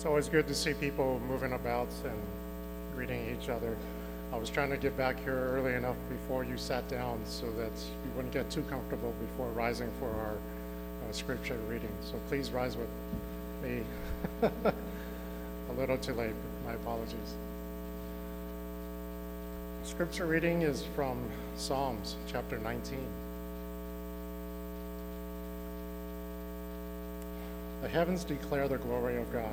It's always good to see people moving about and greeting each other. I was trying to get back here early enough before you sat down so that you wouldn't get too comfortable before rising for our uh, scripture reading. So please rise with me. A little too late. My apologies. Scripture reading is from Psalms chapter 19. The heavens declare the glory of God,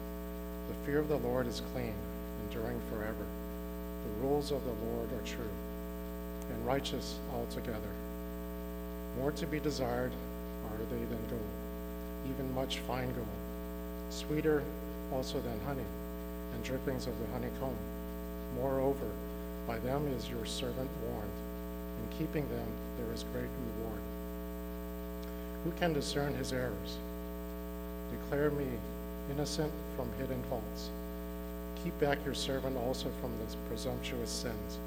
The fear of the Lord is clean, enduring forever. The rules of the Lord are true and righteous altogether. More to be desired are they than gold, even much fine gold, sweeter also than honey, and drippings of the honeycomb. Moreover, by them is your servant warned. In keeping them, there is great reward. Who can discern his errors? Declare me innocent from hidden faults. Keep back your servant also from the presumptuous sins.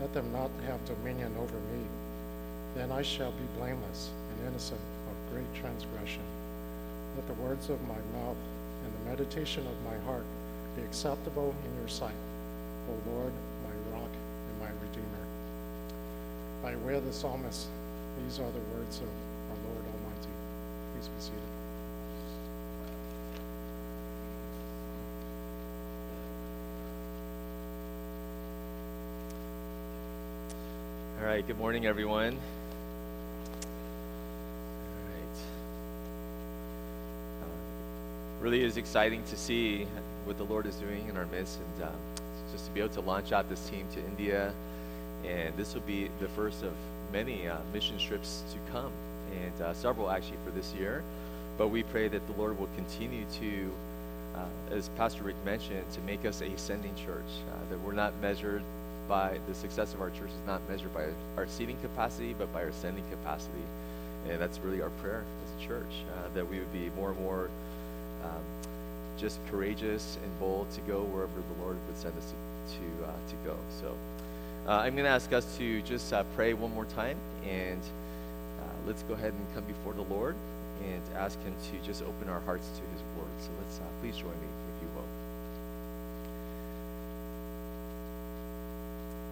Let them not have dominion over me. Then I shall be blameless and innocent of great transgression. Let the words of my mouth and the meditation of my heart be acceptable in your sight, O Lord, my rock and my redeemer. By way of the psalmist, these are the words of our Lord Almighty. Please be seated. All right, good morning, everyone. All right. Uh, really is exciting to see what the Lord is doing in our midst and uh, just to be able to launch out this team to India. And this will be the first of many uh, mission trips to come, and uh, several actually for this year. But we pray that the Lord will continue to, uh, as Pastor Rick mentioned, to make us a sending church, uh, that we're not measured by the success of our church is not measured by our seating capacity, but by our sending capacity. And that's really our prayer as a church, uh, that we would be more and more um, just courageous and bold to go wherever the Lord would send us to, to, uh, to go. So uh, I'm going to ask us to just uh, pray one more time, and uh, let's go ahead and come before the Lord and ask Him to just open our hearts to His Word. So let's uh, please join me.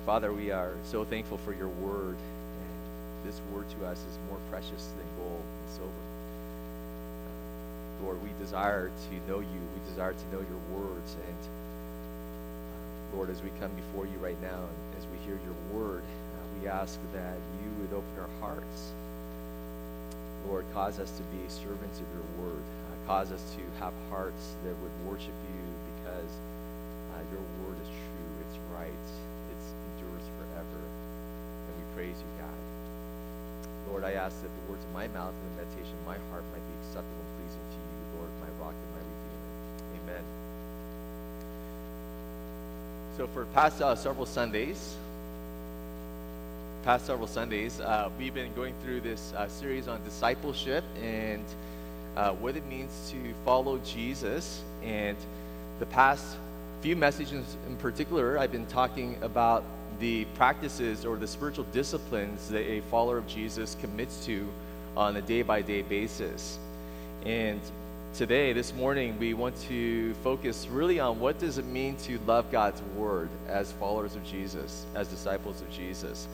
Father, we are so thankful for your word. And this word to us is more precious than gold and silver. Lord, we desire to know you. We desire to know your words. And Lord, as we come before you right now and as we hear your word, uh, we ask that you would open our hearts. Lord, cause us to be servants of your word. Uh, cause us to have hearts that would worship you because uh, your word is true. It's right praise you, God. Lord, I ask that the words of my mouth and the meditation of my heart might be acceptable and pleasing to you, Lord, my rock and my redeemer. Amen. So for past uh, several Sundays, past several Sundays, uh, we've been going through this uh, series on discipleship and uh, what it means to follow Jesus. And the past few messages in particular, I've been talking about the practices or the spiritual disciplines that a follower of Jesus commits to on a day by day basis. And today, this morning, we want to focus really on what does it mean to love God's word as followers of Jesus, as disciples of Jesus.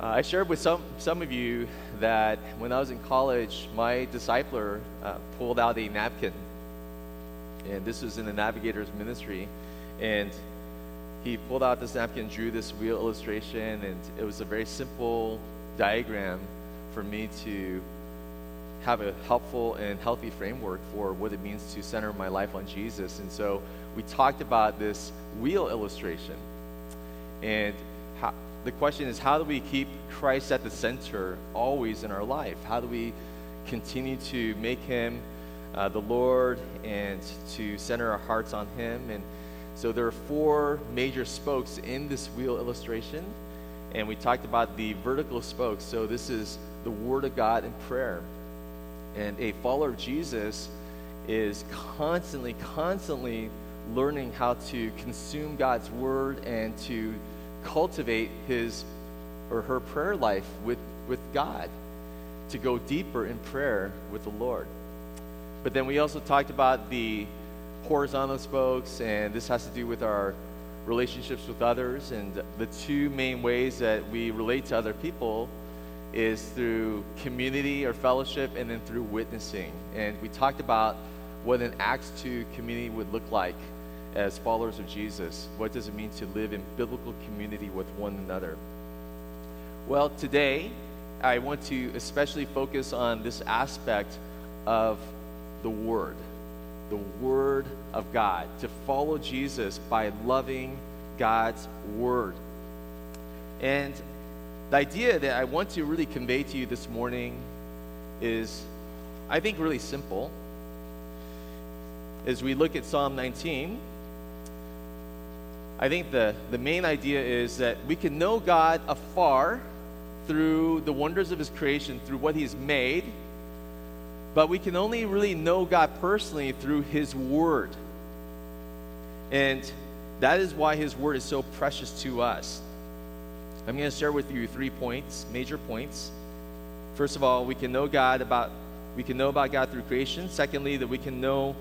Uh, I shared with some, some of you that when I was in college, my discipler uh, pulled out a napkin And this was in the Navigator's ministry. And he pulled out this napkin, drew this wheel illustration, and it was a very simple diagram for me to have a helpful and healthy framework for what it means to center my life on Jesus. And so we talked about this wheel illustration. And how, the question is how do we keep Christ at the center always in our life? How do we continue to make him uh, the Lord and to center our hearts on him? And so there are four major spokes in this wheel illustration. And we talked about the vertical spokes. So this is the Word of God and prayer. And a follower of Jesus is constantly, constantly learning how to consume God's Word and to cultivate his or her prayer life with, with God, to go deeper in prayer with the Lord. But then we also talked about the horizontal spokes, and this has to do with our relationships with others. And the two main ways that we relate to other people is through community or fellowship and then through witnessing. And we talked about what an Acts 2 community would look like as followers of Jesus. What does it mean to live in biblical community with one another? Well, today I want to especially focus on this aspect of the Word the Word of God, to follow Jesus by loving God's Word. And the idea that I want to really convey to you this morning is, I think, really simple. As we look at Psalm 19, I think the, the main idea is that we can know God afar through the wonders of His creation, through what He's made but we can only really know God personally through His Word. And that is why His Word is so precious to us. I'm going to share with you three points, major points. First of all, we can know God about we can know about God through creation. Secondly, that we can know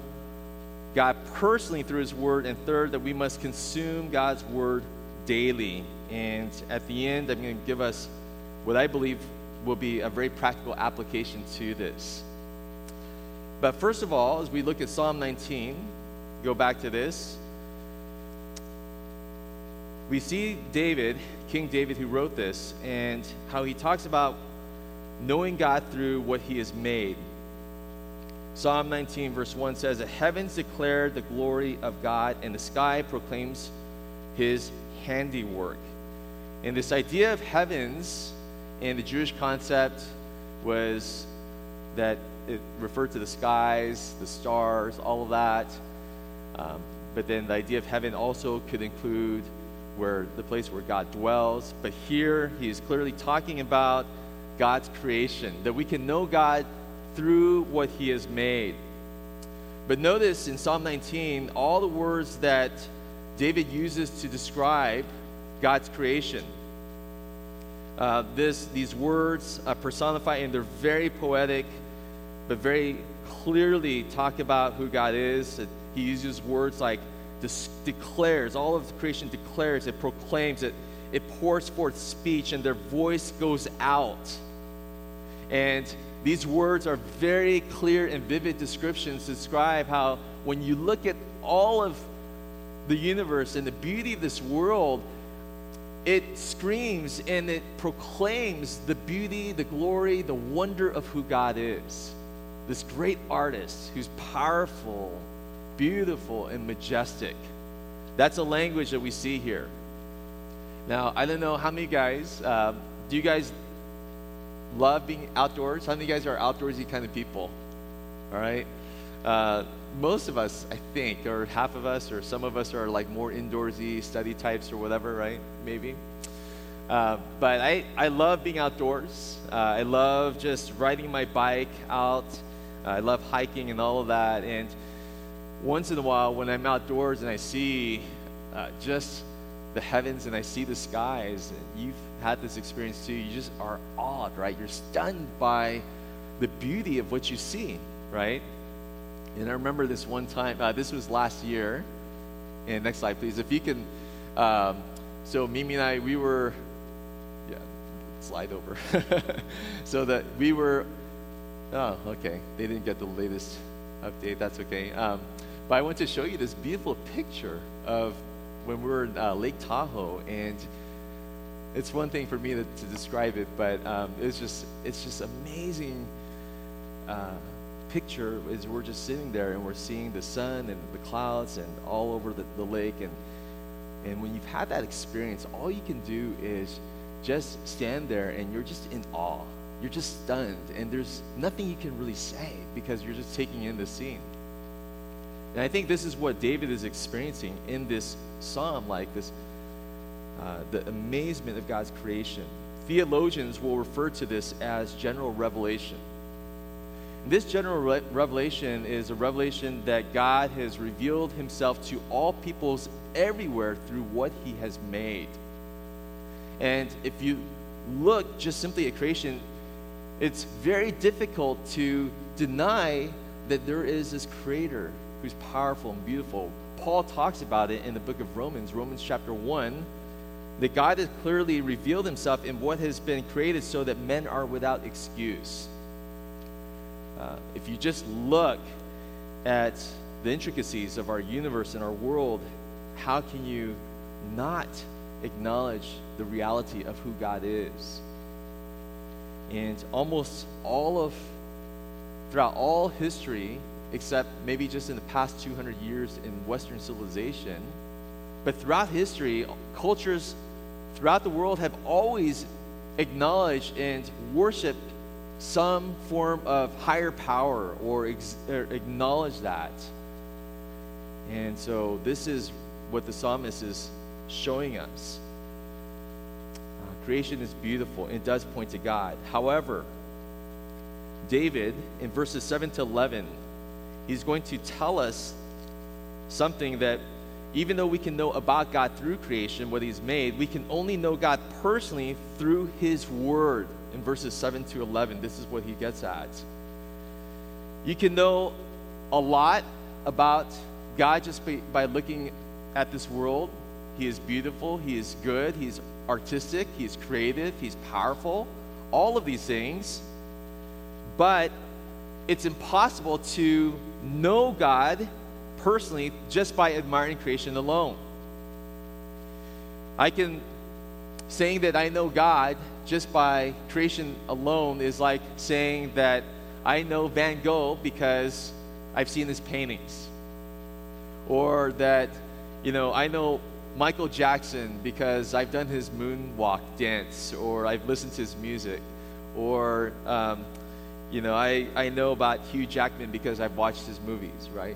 God personally through His Word. And third, that we must consume God's Word daily. And at the end, I'm going to give us what I believe will be a very practical application to this. But first of all, as we look at Psalm 19, go back to this, we see David, King David, who wrote this, and how he talks about knowing God through what he has made. Psalm 19, verse 1 says, The heavens declare the glory of God, and the sky proclaims his handiwork. And this idea of heavens in the Jewish concept was that it referred to the skies, the stars, all of that. Um, but then the idea of heaven also could include where the place where God dwells. But here he is clearly talking about God's creation, that we can know God through what he has made. But notice in Psalm 19, all the words that David uses to describe God's creation. Uh, this, these words uh, personify, and they're very poetic but very clearly talk about who God is. He uses words like declares, all of creation declares, it proclaims, it, it pours forth speech, and their voice goes out. And these words are very clear and vivid descriptions to describe how, when you look at all of the universe and the beauty of this world, it screams and it proclaims the beauty, the glory, the wonder of who God is this great artist who's powerful, beautiful, and majestic. That's a language that we see here. Now, I don't know how many guys, uh, do you guys love being outdoors? How many guys are outdoorsy kind of people? All right? Uh, most of us, I think, or half of us, or some of us are like more indoorsy study types or whatever, right? Maybe. Uh, but I, I love being outdoors. Uh, I love just riding my bike out I love hiking and all of that. And once in a while, when I'm outdoors and I see uh, just the heavens and I see the skies, you've had this experience too. You just are awed, right? You're stunned by the beauty of what you see, right? And I remember this one time, uh, this was last year. And next slide, please. If you can, um, so Mimi and I, we were, yeah, slide over. so that we were Oh, okay. They didn't get the latest update. That's okay. Um, But I want to show you this beautiful picture of when we were in uh, Lake Tahoe, and it's one thing for me to, to describe it, but um, it's just it's just amazing uh, picture as we're just sitting there and we're seeing the sun and the clouds and all over the, the lake, and and when you've had that experience, all you can do is just stand there and you're just in awe. You're just stunned, and there's nothing you can really say because you're just taking in the scene. And I think this is what David is experiencing in this psalm, like this uh, the amazement of God's creation. Theologians will refer to this as general revelation. This general re- revelation is a revelation that God has revealed himself to all peoples everywhere through what he has made. And if you look just simply at creation, it's very difficult to deny that there is this creator who's powerful and beautiful. Paul talks about it in the book of Romans, Romans chapter 1, that God has clearly revealed himself in what has been created so that men are without excuse. Uh, if you just look at the intricacies of our universe and our world, how can you not acknowledge the reality of who God is? And almost all of, throughout all history, except maybe just in the past 200 years in Western civilization. But throughout history, cultures throughout the world have always acknowledged and worshiped some form of higher power or, ex- or acknowledge that. And so this is what the psalmist is showing us. Creation is beautiful and it does point to God. However, David in verses 7 to 11 he's going to tell us something that even though we can know about God through creation, what he's made, we can only know God personally through his word. In verses 7 to 11, this is what he gets at. You can know a lot about God just by, by looking at this world. He is beautiful, he is good, he's artistic, he's creative, he's powerful, all of these things. But it's impossible to know God personally just by admiring creation alone. I can saying that I know God just by creation alone is like saying that I know Van Gogh because I've seen his paintings. Or that, you know, I know Michael Jackson because I've done his moonwalk dance or I've listened to his music. Or, um, you know, I, I know about Hugh Jackman because I've watched his movies, right?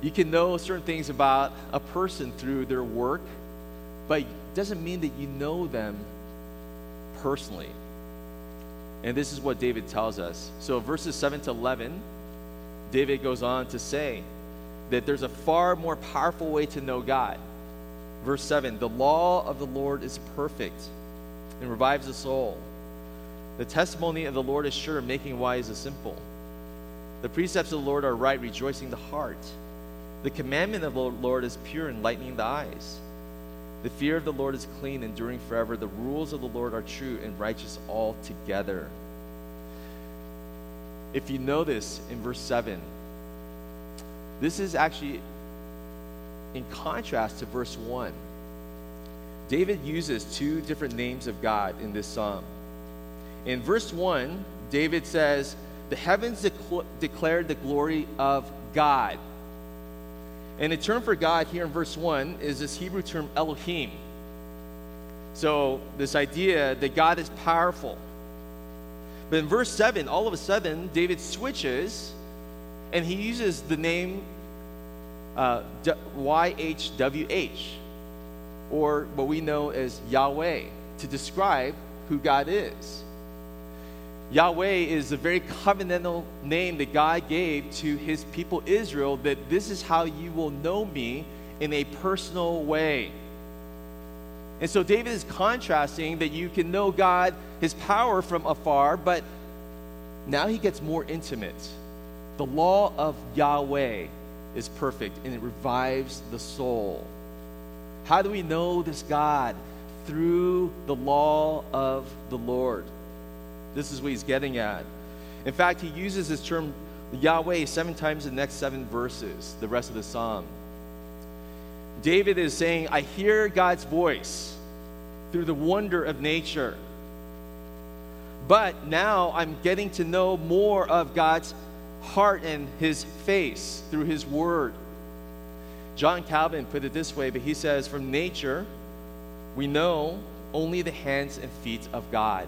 You can know certain things about a person through their work, but it doesn't mean that you know them personally. And this is what David tells us. So, verses 7 to 11, David goes on to say that there's a far more powerful way to know God. Verse 7 The law of the Lord is perfect and revives the soul. The testimony of the Lord is sure, making wise the simple. The precepts of the Lord are right, rejoicing the heart. The commandment of the Lord is pure, enlightening the eyes. The fear of the Lord is clean, enduring forever. The rules of the Lord are true and righteous altogether. If you notice in verse 7, this is actually in contrast to verse 1. David uses two different names of God in this psalm. In verse 1, David says, The heavens decl- declared the glory of God. And the term for God here in verse 1 is this Hebrew term Elohim. So, this idea that God is powerful. But in verse 7, all of a sudden, David switches and he uses the name uh, YHWH, or what we know as Yahweh, to describe who God is. Yahweh is a very covenantal name that God gave to his people Israel that this is how you will know me in a personal way. And so David is contrasting that you can know God, his power from afar, but now he gets more intimate. The law of Yahweh is perfect and it revives the soul. How do we know this God? Through the law of the Lord. This is what he's getting at. In fact, he uses this term Yahweh seven times in the next seven verses, the rest of the psalm. David is saying, I hear God's voice through the wonder of nature. But now I'm getting to know more of God's heart and his face through his word. John Calvin put it this way, but he says, From nature, we know only the hands and feet of God.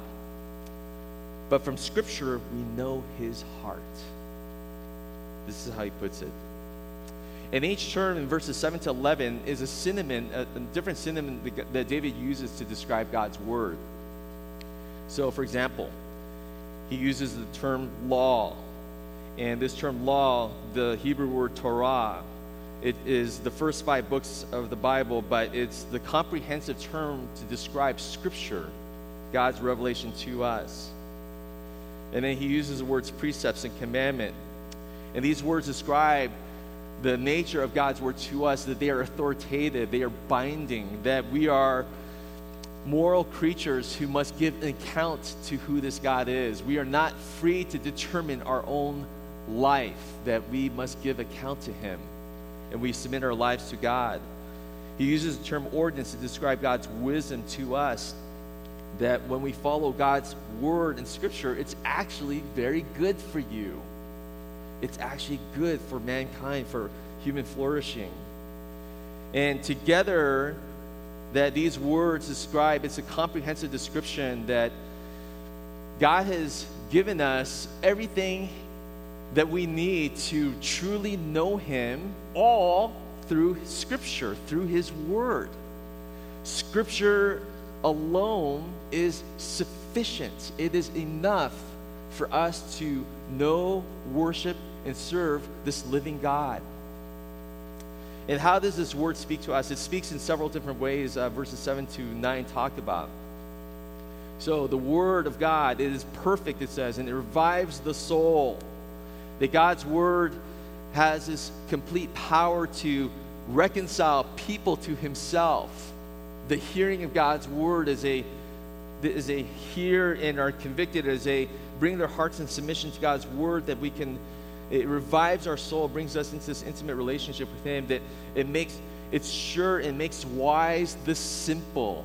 But from Scripture, we know his heart. This is how he puts it. And each term in verses 7 to 11 is a synonym, a, a different synonym that David uses to describe God's word. So, for example, he uses the term law. And this term law, the Hebrew word Torah, it is the first five books of the Bible, but it's the comprehensive term to describe Scripture, God's revelation to us. And then he uses the words precepts and commandment. And these words describe the nature of God's word to us that they are authoritative, they are binding, that we are moral creatures who must give an account to who this God is. We are not free to determine our own life, that we must give account to Him, and we submit our lives to God. He uses the term ordinance to describe God's wisdom to us, that when we follow God's word in Scripture, it's actually very good for you. It's actually good for mankind, for human flourishing. And together, that these words describe, it's a comprehensive description that God has given us everything that we need to truly know Him, all through Scripture, through His Word. Scripture alone is sufficient, it is enough for us to know, worship, and serve this living God. And how does this word speak to us? It speaks in several different ways, uh, verses 7 to 9 talk about. So, the word of God, it is perfect, it says, and it revives the soul. That God's word has this complete power to reconcile people to himself. The hearing of God's word is a is a hear and are convicted as a bring their hearts in submission to God's word that we can it revives our soul, brings us into this intimate relationship with Him that it makes, it's sure and makes wise the simple.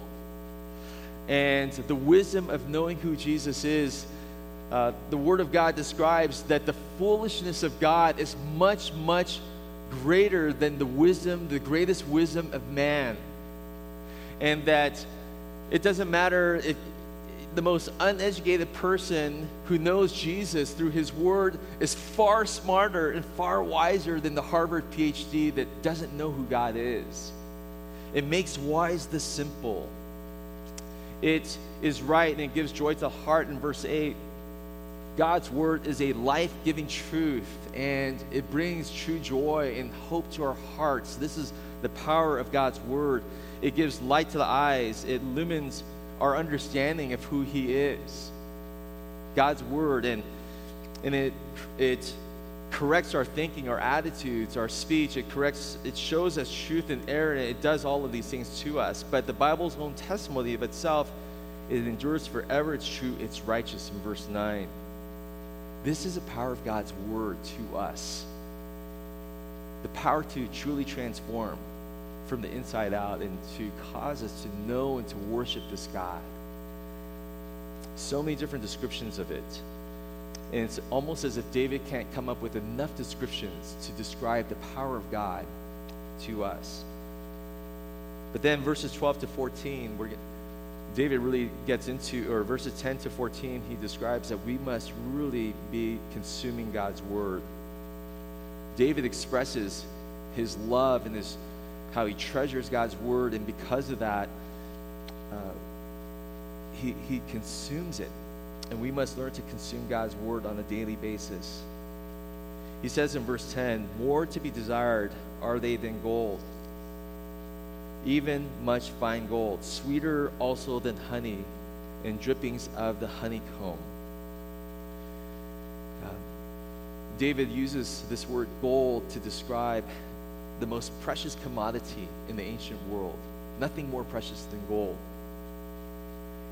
And the wisdom of knowing who Jesus is, uh, the Word of God describes that the foolishness of God is much, much greater than the wisdom, the greatest wisdom of man. And that it doesn't matter if the most uneducated person who knows Jesus through his word is far smarter and far wiser than the Harvard PhD that doesn't know who God is. It makes wise the simple. It is right and it gives joy to the heart in verse 8. God's word is a life giving truth and it brings true joy and hope to our hearts. This is the power of God's word. It gives light to the eyes, it illumines our understanding of who He is. God's Word, and, and it, it corrects our thinking, our attitudes, our speech. It corrects, it shows us truth and error, and it does all of these things to us. But the Bible's own testimony of itself, it endures forever, it's true, it's righteous in verse 9. This is the power of God's Word to us. The power to truly transform from the inside out and to cause us to know and to worship this God. So many different descriptions of it. And it's almost as if David can't come up with enough descriptions to describe the power of God to us. But then verses 12 to 14, where David really gets into, or verses 10 to 14, he describes that we must really be consuming God's word. David expresses his love and his how he treasures God's word, and because of that, uh, he, he consumes it. And we must learn to consume God's word on a daily basis. He says in verse 10 More to be desired are they than gold, even much fine gold, sweeter also than honey and drippings of the honeycomb. Uh, David uses this word gold to describe the most precious commodity in the ancient world. Nothing more precious than gold.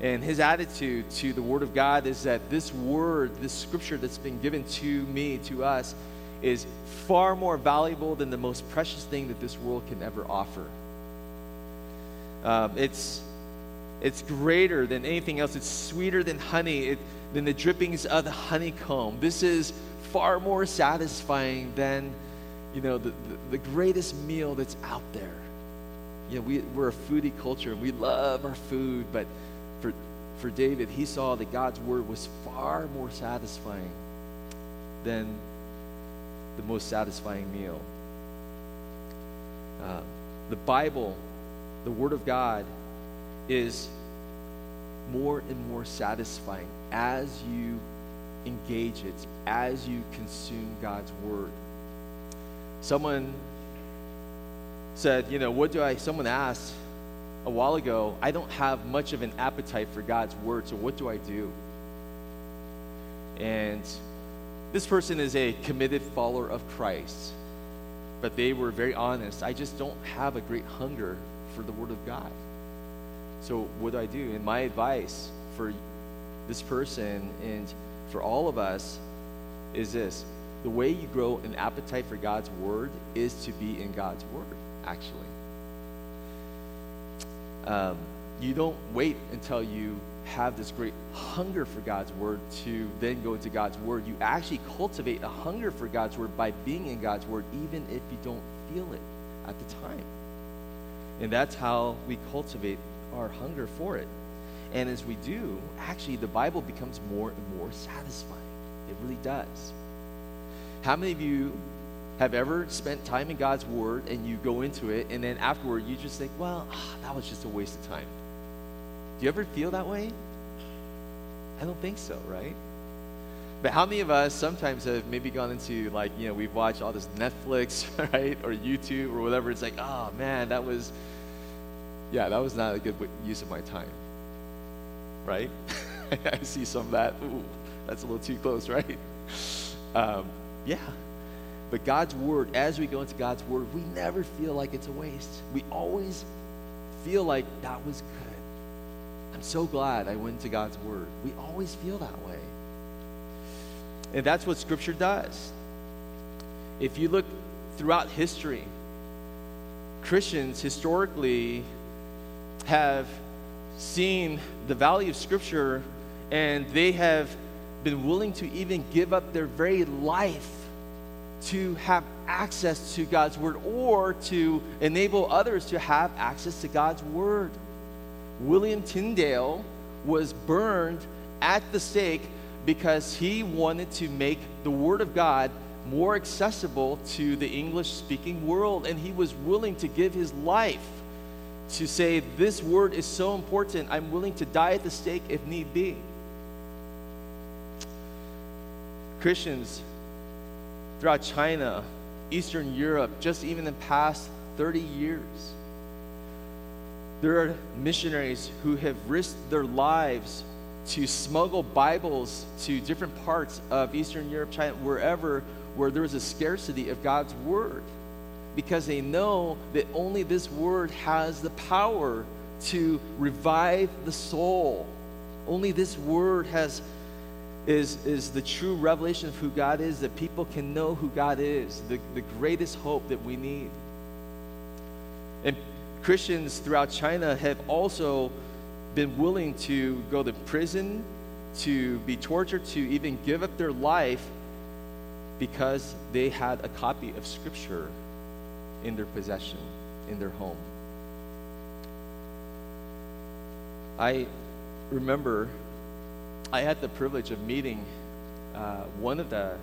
And his attitude to the Word of God is that this Word, this Scripture that's been given to me, to us, is far more valuable than the most precious thing that this world can ever offer. Um, it's, it's greater than anything else. It's sweeter than honey, it, than the drippings of the honeycomb. This is far more satisfying than, you know, the, the, the greatest meal that's out there. You know, we, we're a foodie culture and we love our food, but for, for David, he saw that God's word was far more satisfying than the most satisfying meal. Uh, the Bible, the Word of God, is more and more satisfying as you engage it, as you consume God's Word. Someone said, you know, what do I, someone asked a while ago, I don't have much of an appetite for God's Word, so what do I do? And this person is a committed follower of Christ, but they were very honest. I just don't have a great hunger for the Word of God. So, what do I do? And my advice for this person and for all of us is this the way you grow an appetite for God's Word is to be in God's Word, actually. Um, you don't wait until you have this great hunger for God's word to then go into God's word. You actually cultivate a hunger for God's word by being in God's word, even if you don't feel it at the time. And that's how we cultivate our hunger for it. And as we do, actually, the Bible becomes more and more satisfying. It really does. How many of you have ever spent time in God's Word and you go into it, and then afterward you just think, well, ah, that was just a waste of time? Do you ever feel that way? I don't think so, right? But how many of us sometimes have maybe gone into like, you know, we've watched all this Netflix, right? Or YouTube or whatever. It's like, oh man, that was, yeah, that was not a good use of my time, right? I see some of that. Ooh, that's a little too close, right? Um, yeah. But God's Word, as we go into God's Word, we never feel like it's a waste. We always feel like that was good. I'm so glad I went to God's Word. We always feel that way. And that's what Scripture does. If you look throughout history, Christians historically have seen the value of Scripture and they have been willing to even give up their very life to have access to God's Word or to enable others to have access to God's Word. William Tyndale was burned at the stake because he wanted to make the Word of God more accessible to the English speaking world. And he was willing to give his life to say, This Word is so important, I'm willing to die at the stake if need be. Christians throughout China, Eastern Europe, just even the past 30 years, there are missionaries who have risked their lives to smuggle Bibles to different parts of Eastern Europe, China, wherever where there is a scarcity of God's Word. Because they know that only this Word has the power to revive the soul. Only this Word has is, is the true revelation of who God is, that people can know who God is, the, the greatest hope that we need. And Christians throughout China have also been willing to go to prison, to be tortured, to even give up their life because they had a copy of Scripture in their possession, in their home. I remember I had the privilege of meeting uh, one of the,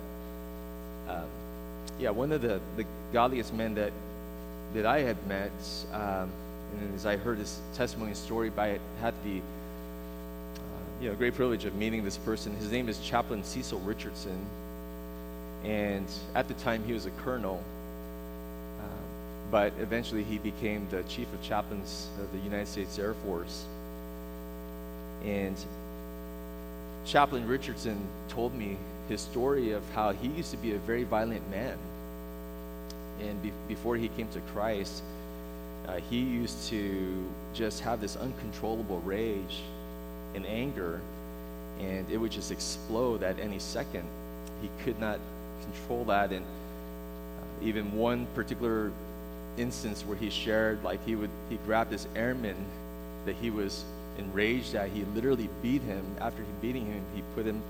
uh, yeah, one of the, the godliest men that that I had met, um, and as I heard his testimony and story, I had the uh, you know, great privilege of meeting this person. His name is Chaplain Cecil Richardson, and at the time he was a colonel, uh, but eventually he became the chief of chaplains of the United States Air Force. And Chaplain Richardson told me his story of how he used to be a very violent man and be- before he came to Christ, uh, he used to just have this uncontrollable rage and anger, and it would just explode at any second. He could not control that, and uh, even one particular instance where he shared, like he would, he grabbed this airman that he was enraged at. He literally beat him. After he beating him, he put him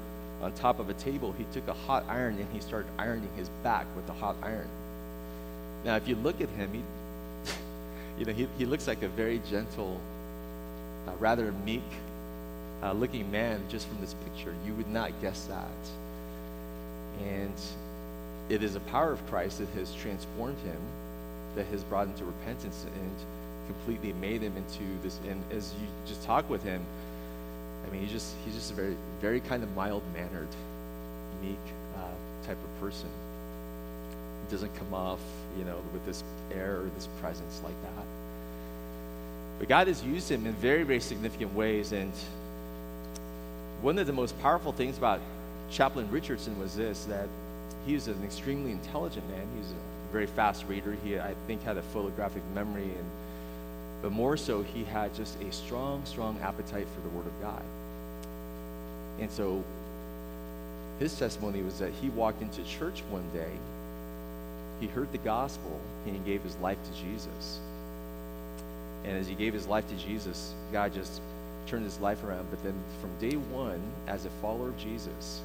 on top of a table. He took a hot iron and he started ironing his back with the hot iron. Now, if you look at him, he, you know, he, he looks like a very gentle, uh, rather meek uh, looking man just from this picture. You would not guess that. And it is a power of Christ that has transformed him, that has brought him to repentance and completely made him into this. And as you just talk with him, I mean, he's just he's just a very very kind of mild mannered, meek uh, type of person. Doesn't come off, you know, with this air or this presence like that. But God has used him in very very significant ways, and one of the most powerful things about Chaplain Richardson was this: that he was an extremely intelligent man. He was a very fast reader. He, I think, had a photographic memory and but more so, he had just a strong, strong appetite for the Word of God. And so his testimony was that he walked into church one day, he heard the gospel, and he gave his life to Jesus. And as he gave his life to Jesus, God just turned his life around. But then from day one, as a follower of Jesus,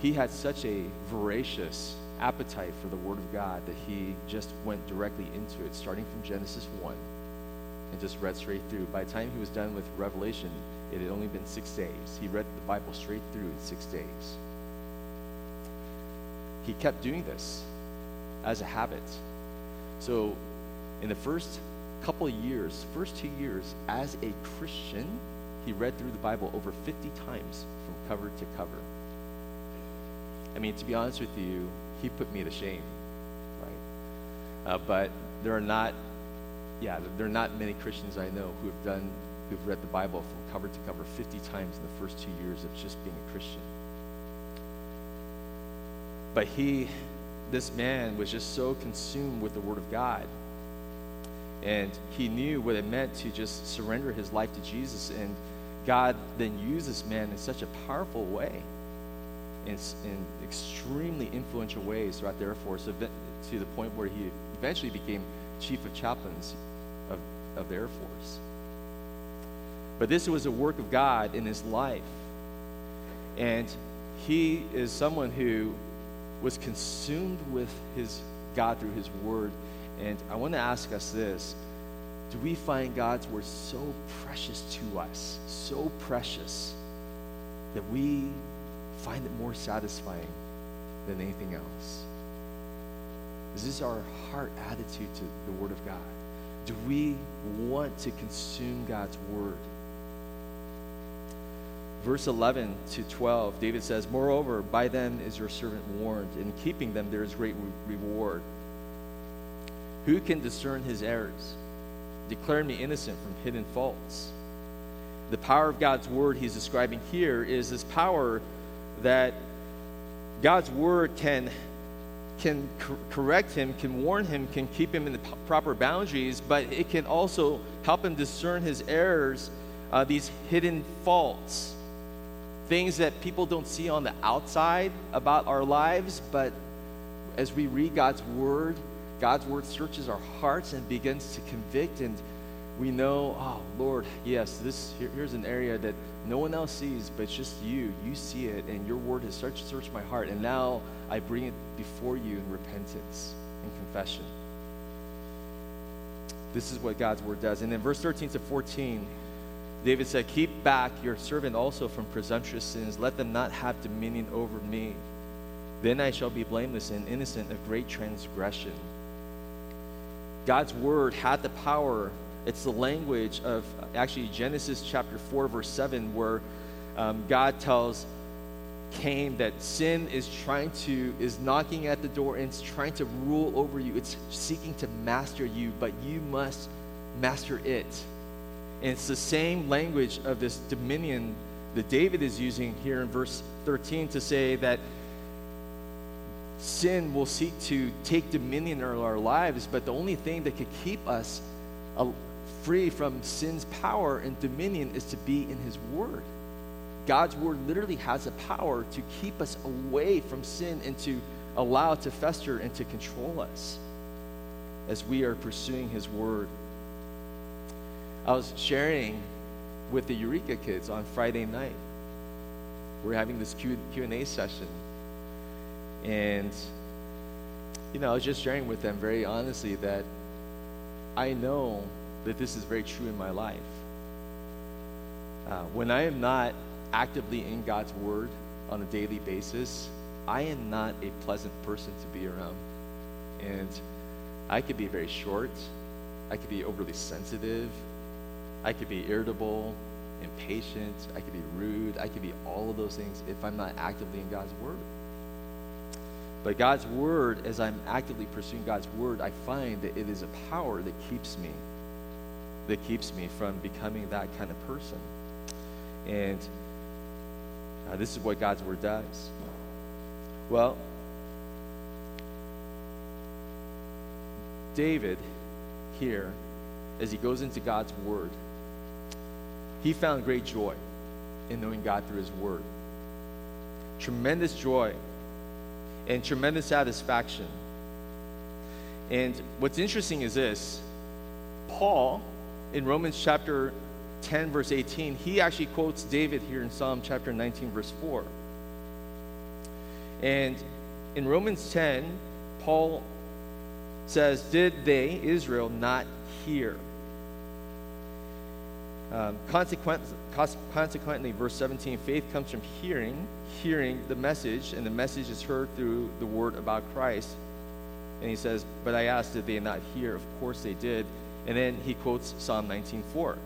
he had such a voracious appetite for the Word of God that he just went directly into it, starting from Genesis 1 and just read straight through. By the time he was done with Revelation, it had only been six days. He read the Bible straight through in six days. He kept doing this as a habit. So, in the first couple years, first two years, as a Christian, he read through the Bible over 50 times from cover to cover. I mean, to be honest with you, he put me to shame, right? Uh, but there are not yeah, there are not many Christians I know who have done, who've read the Bible from cover to cover 50 times in the first two years of just being a Christian. But he, this man, was just so consumed with the Word of God. And he knew what it meant to just surrender his life to Jesus. And God then used this man in such a powerful way, in, in extremely influential ways throughout the Air Force, to the point where he eventually became chief of chaplains of, of the Air Force. But this was a work of God in his life. And he is someone who was consumed with his God through his word. And I want to ask us this Do we find God's word so precious to us, so precious, that we find it more satisfying than anything else? Is this our heart attitude to the Word of God? Do we want to consume God's Word? Verse 11 to 12, David says, Moreover, by them is your servant warned. In keeping them, there is great re- reward. Who can discern his errors? Declare me innocent from hidden faults. The power of God's word he's describing here is this power that God's word can can correct him, can warn him, can keep him in the p- proper boundaries, but it can also help him discern his errors, uh, these hidden faults, things that people don't see on the outside about our lives, but as we read God's word, God's word searches our hearts and begins to convict and we know, oh Lord, yes, this here, here's an area that no one else sees, but it's just you. You see it, and your word has searched, searched my heart, and now I bring it before you in repentance and confession. This is what God's word does. And in verse 13 to 14, David said, Keep back your servant also from presumptuous sins. Let them not have dominion over me. Then I shall be blameless and innocent of great transgression. God's word had the power it's the language of actually Genesis chapter 4, verse 7, where um, God tells Cain that sin is trying to, is knocking at the door and it's trying to rule over you. It's seeking to master you, but you must master it. And it's the same language of this dominion that David is using here in verse 13 to say that sin will seek to take dominion over our lives, but the only thing that could keep us uh, free from sin's power and dominion is to be in His Word. God's Word literally has a power to keep us away from sin and to allow it to fester and to control us as we are pursuing His Word. I was sharing with the Eureka kids on Friday night. We're having this Q&A session. And, you know, I was just sharing with them very honestly that I know that this is very true in my life. Uh, when I am not actively in God's Word on a daily basis, I am not a pleasant person to be around. And I could be very short, I could be overly sensitive, I could be irritable, impatient, I could be rude, I could be all of those things if I'm not actively in God's Word. But God's Word, as I'm actively pursuing God's Word, I find that it is a power that keeps me, that keeps me from becoming that kind of person. And uh, this is what God's Word does. Well, David here, as he goes into God's Word, he found great joy in knowing God through his Word. Tremendous joy and tremendous satisfaction. And what's interesting is this Paul, in Romans chapter 10, verse 18, he actually quotes David here in Psalm chapter 19, verse 4. And in Romans 10, Paul says, Did they, Israel, not hear? Um, consequent, consequently, verse 17, faith comes from hearing, hearing the message, and the message is heard through the word about Christ. And he says, But I asked, did they not hear? Of course they did. And then he quotes Psalm 19:4.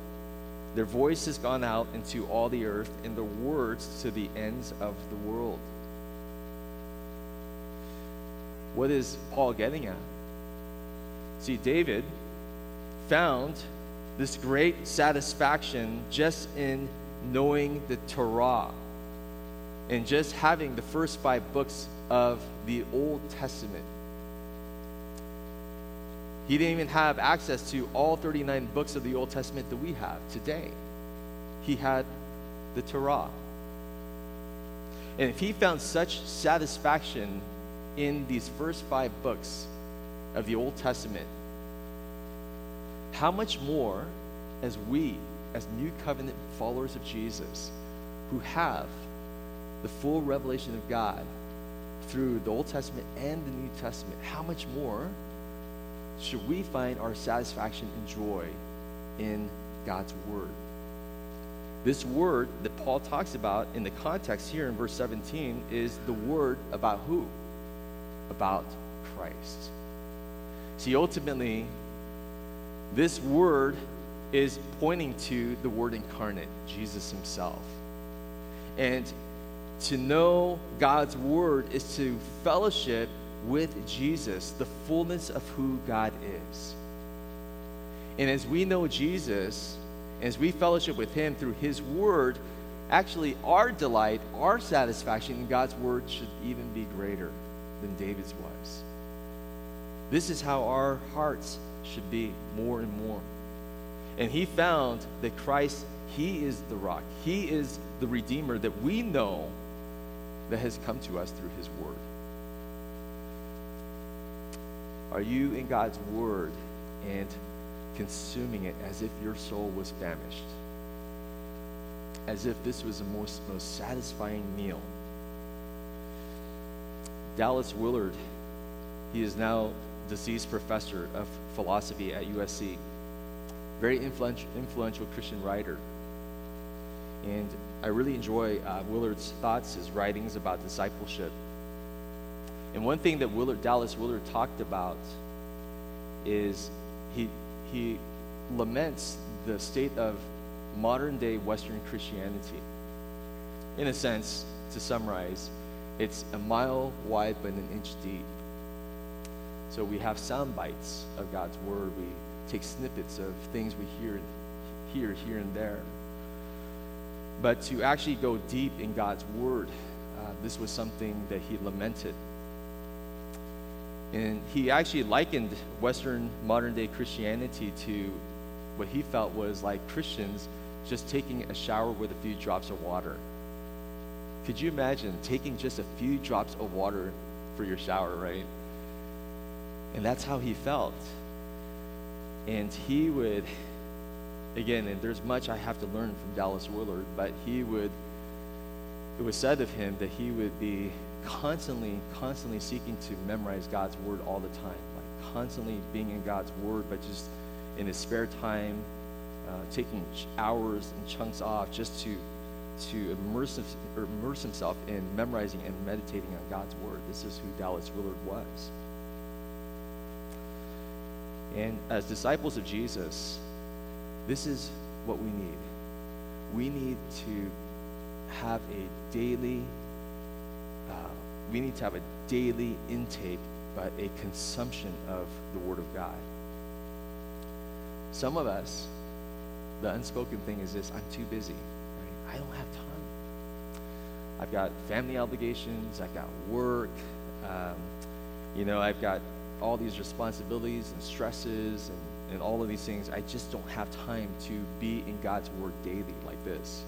Their voice has gone out into all the earth, and their words to the ends of the world. What is Paul getting at? See, David found this great satisfaction just in knowing the Torah and just having the first five books of the Old Testament. He didn't even have access to all 39 books of the Old Testament that we have today. He had the Torah. And if he found such satisfaction in these first five books of the Old Testament, how much more as we, as new covenant followers of Jesus, who have the full revelation of God through the Old Testament and the New Testament, how much more should we find our satisfaction and joy in God's Word? This word that Paul talks about in the context here in verse 17 is the word about who? About Christ. See, ultimately, this word is pointing to the word incarnate, Jesus himself. And to know God's word is to fellowship with Jesus, the fullness of who God is. And as we know Jesus, as we fellowship with him through his word, actually our delight, our satisfaction in God's word should even be greater than David's was. This is how our hearts should be more and more. And he found that Christ, he is the rock. He is the Redeemer that we know that has come to us through his word. Are you in God's word and consuming it as if your soul was famished? As if this was the most, most satisfying meal? Dallas Willard, he is now deceased professor of philosophy at USC. Very influential, Christian writer. And I really enjoy uh, Willard's thoughts, his writings about discipleship. And one thing that Willard, Dallas Willard talked about is he, he laments the state of modern day Western Christianity. In a sense, to summarize, it's a mile wide but an inch deep. So we have sound bites of God's word. We take snippets of things we hear, hear here and there. But to actually go deep in God's word, uh, this was something that he lamented. And he actually likened Western modern day Christianity to what he felt was like Christians just taking a shower with a few drops of water. Could you imagine taking just a few drops of water for your shower, right? And that's how he felt. And he would, again, and there's much I have to learn from Dallas Willard, but he would, it was said of him that he would be constantly, constantly seeking to memorize God's word all the time, like constantly being in God's word, but just in his spare time, uh, taking hours and chunks off just to to immerse, immerse himself in memorizing and meditating on God's word. This is who Dallas Willard was. And as disciples of Jesus, this is what we need. We need to have a daily, uh, we need to have a daily intake, but a consumption of the Word of God. Some of us, the unspoken thing is this I'm too busy. Right? I don't have time. I've got family obligations, I've got work, um, you know, I've got all these responsibilities and stresses and, and all of these things. I just don't have time to be in God's Word daily like this.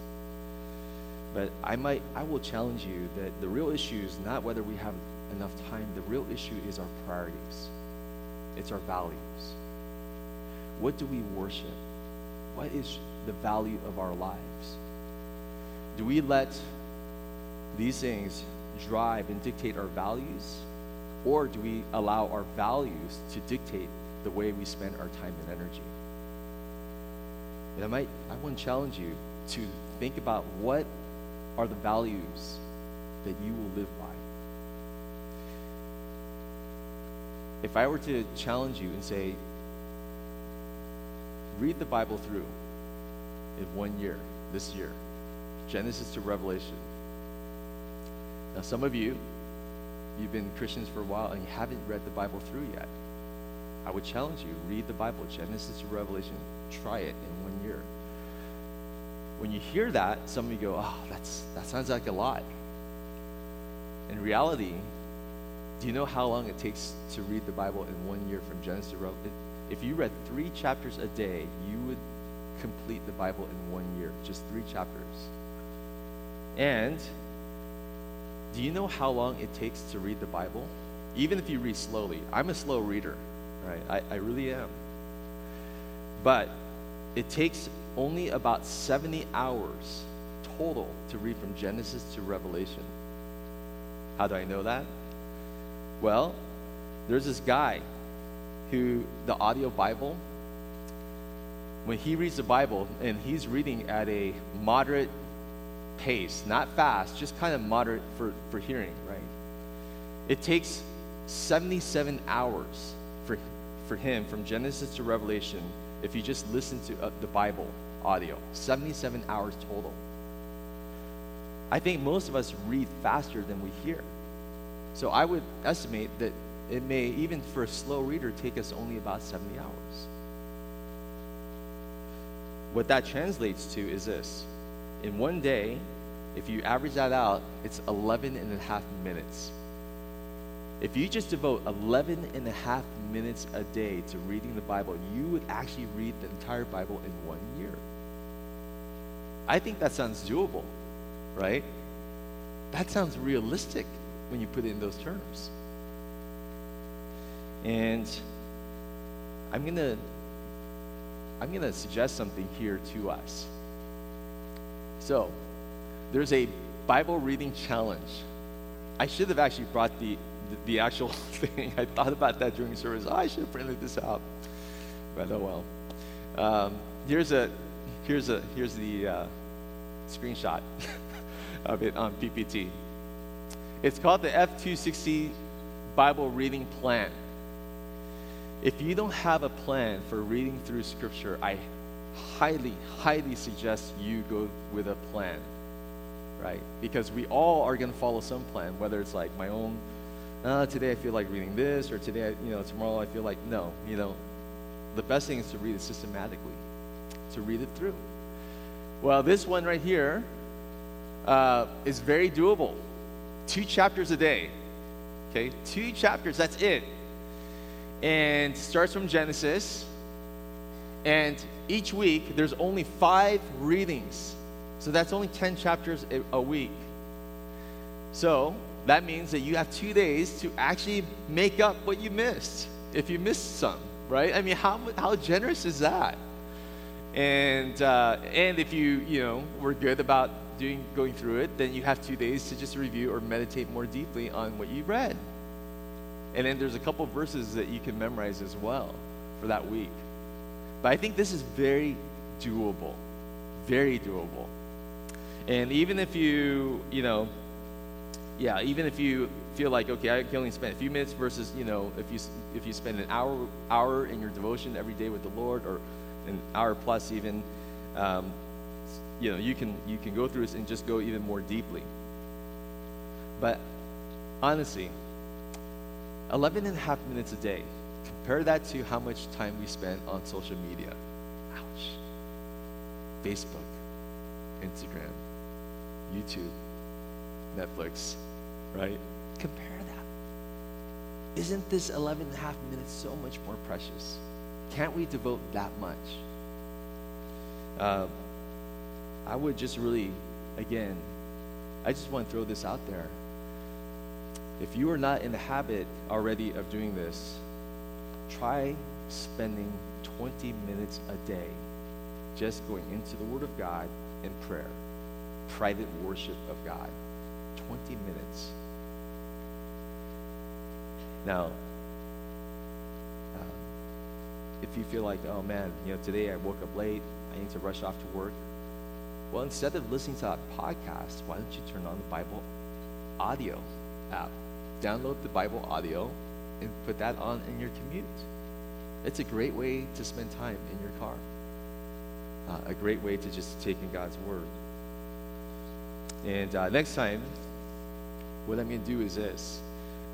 But I might, I will challenge you that the real issue is not whether we have enough time. The real issue is our priorities. It's our values. What do we worship? What is the value of our lives? Do we let these things drive and dictate our values? Or do we allow our values to dictate the way we spend our time and energy? And I might I want to challenge you to think about what are the values that you will live by. If I were to challenge you and say, read the Bible through in one year, this year, Genesis to Revelation. Now, some of you, you've been Christians for a while and you haven't read the Bible through yet. I would challenge you read the Bible, Genesis to Revelation. Try it in one year. When you hear that, some of you go, oh, that's, that sounds like a lot. In reality, do you know how long it takes to read the Bible in one year from Genesis to Revelation? If you read three chapters a day, you would complete the Bible in one year, just three chapters. And do you know how long it takes to read the Bible? Even if you read slowly. I'm a slow reader, right? I, I really am. But it takes only about 70 hours total to read from Genesis to Revelation. How do I know that? Well, there's this guy who, the audio Bible, when he reads the Bible and he's reading at a moderate pace, not fast, just kind of moderate for, for hearing, right? It takes 77 hours for, for him from Genesis to Revelation if you just listen to uh, the Bible audio. 77 hours total. I think most of us read faster than we hear. So I would estimate that it may, even for a slow reader, take us only about 70 hours. What that translates to is this in one day, if you average that out, it's 11 and a half minutes. If you just devote 11 and a half minutes a day to reading the Bible, you would actually read the entire Bible in one year. I think that sounds doable, right? That sounds realistic when you put it in those terms. And I'm going to I'm going to suggest something here to us. So, there's a Bible reading challenge. I should have actually brought the, the, the actual thing. I thought about that during service. Oh, I should have printed this out. But oh well. Um, here's a here's a here's the uh, screenshot of it on PPT. It's called the F260 Bible Reading Plan. If you don't have a plan for reading through Scripture, I highly, highly suggest you go with a plan, right? Because we all are going to follow some plan, whether it's like my own, uh, today I feel like reading this, or today, I, you know, tomorrow I feel like, no, you know, the best thing is to read it systematically, to read it through. Well, this one right here uh, is very doable. Two chapters a day. Okay, two chapters, that's it and starts from Genesis And each week, there's only five readings. So that's only 10 chapters a, week. So that means that you have two days to actually make up what you missed if you missed some, right? I mean, how, how generous is that? And, uh, and if you, you know, were good about doing, going through it, then you have two days to just review or meditate more deeply on what you read. And then there's a couple verses that you can memorize as well for that week. But I think this is very doable, very doable. And even if you, you know, yeah, even if you feel like okay, I can only spend a few minutes versus you know if you if you spend an hour hour in your devotion every day with the Lord or an hour plus even, um, you know you can you can go through this and just go even more deeply. But honestly, 11 and a half minutes a day. Compare that to how much time we spend on social media. Ouch. Facebook, Instagram, YouTube, Netflix, right? Compare that. Isn't this 11 and a half minutes so much more precious? Can't we devote that much? Uh, I would just really, again, I just want to throw this out there. If you are not in the habit already of doing this, try spending 20 minutes a day just going into the Word of God in prayer, private worship of God. 20 minutes. Now, um, if you feel like, oh man, you know, today I woke up late, I need to rush off to work. Well, instead of listening to that podcast, why don't you turn on the Bible audio app? Download the Bible audio and put that on in your commute. It's a great way to spend time in your car. Uh, a great way to just take in God's Word. And uh, next time, what I'm going to do is this.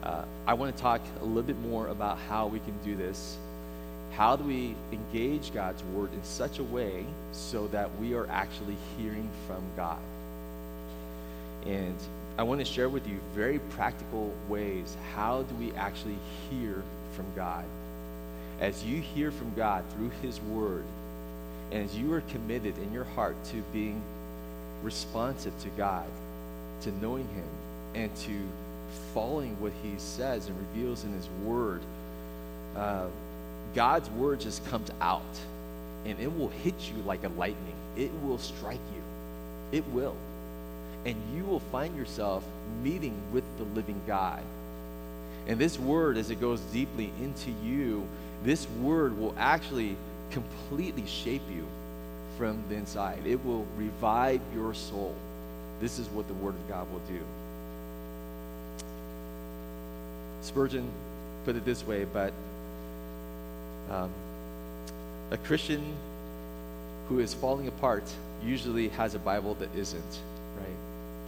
Uh, I want to talk a little bit more about how we can do this. How do we engage God's word in such a way so that we are actually hearing from God? And I want to share with you very practical ways. How do we actually hear from God? As you hear from God through His Word, and as you are committed in your heart to being responsive to God, to knowing Him, and to following what he says and reveals in his word, uh, God's word just comes out and it will hit you like a lightning. It will strike you. It will. And you will find yourself meeting with the living God. And this word, as it goes deeply into you, this word will actually completely shape you from the inside. It will revive your soul. This is what the word of God will do. Spurgeon put it this way, but um, a Christian who is falling apart usually has a Bible that isn't, right?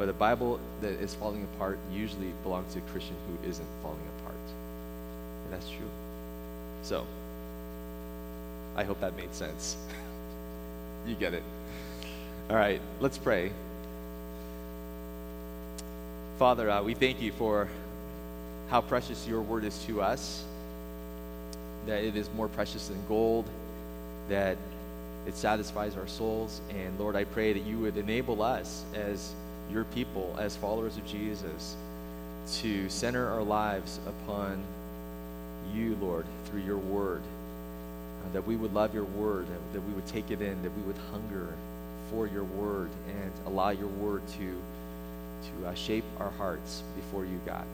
But a Bible that is falling apart usually belongs to a Christian who isn't falling apart. And that's true. So, I hope that made sense. you get it. All right, let's pray. Father, uh, we thank you for how precious your word is to us, that it is more precious than gold, that it satisfies our souls. And Lord, I pray that you would enable us as your people, as followers of Jesus, to center our lives upon you, Lord, through your word. Uh, that we would love your word, that we would take it in, that we would hunger for your word and allow your word to, to uh, shape our hearts before you, God.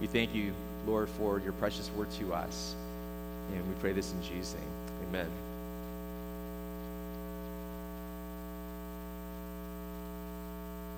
We thank you, Lord, for your precious word to us. And we pray this in Jesus' name. Amen.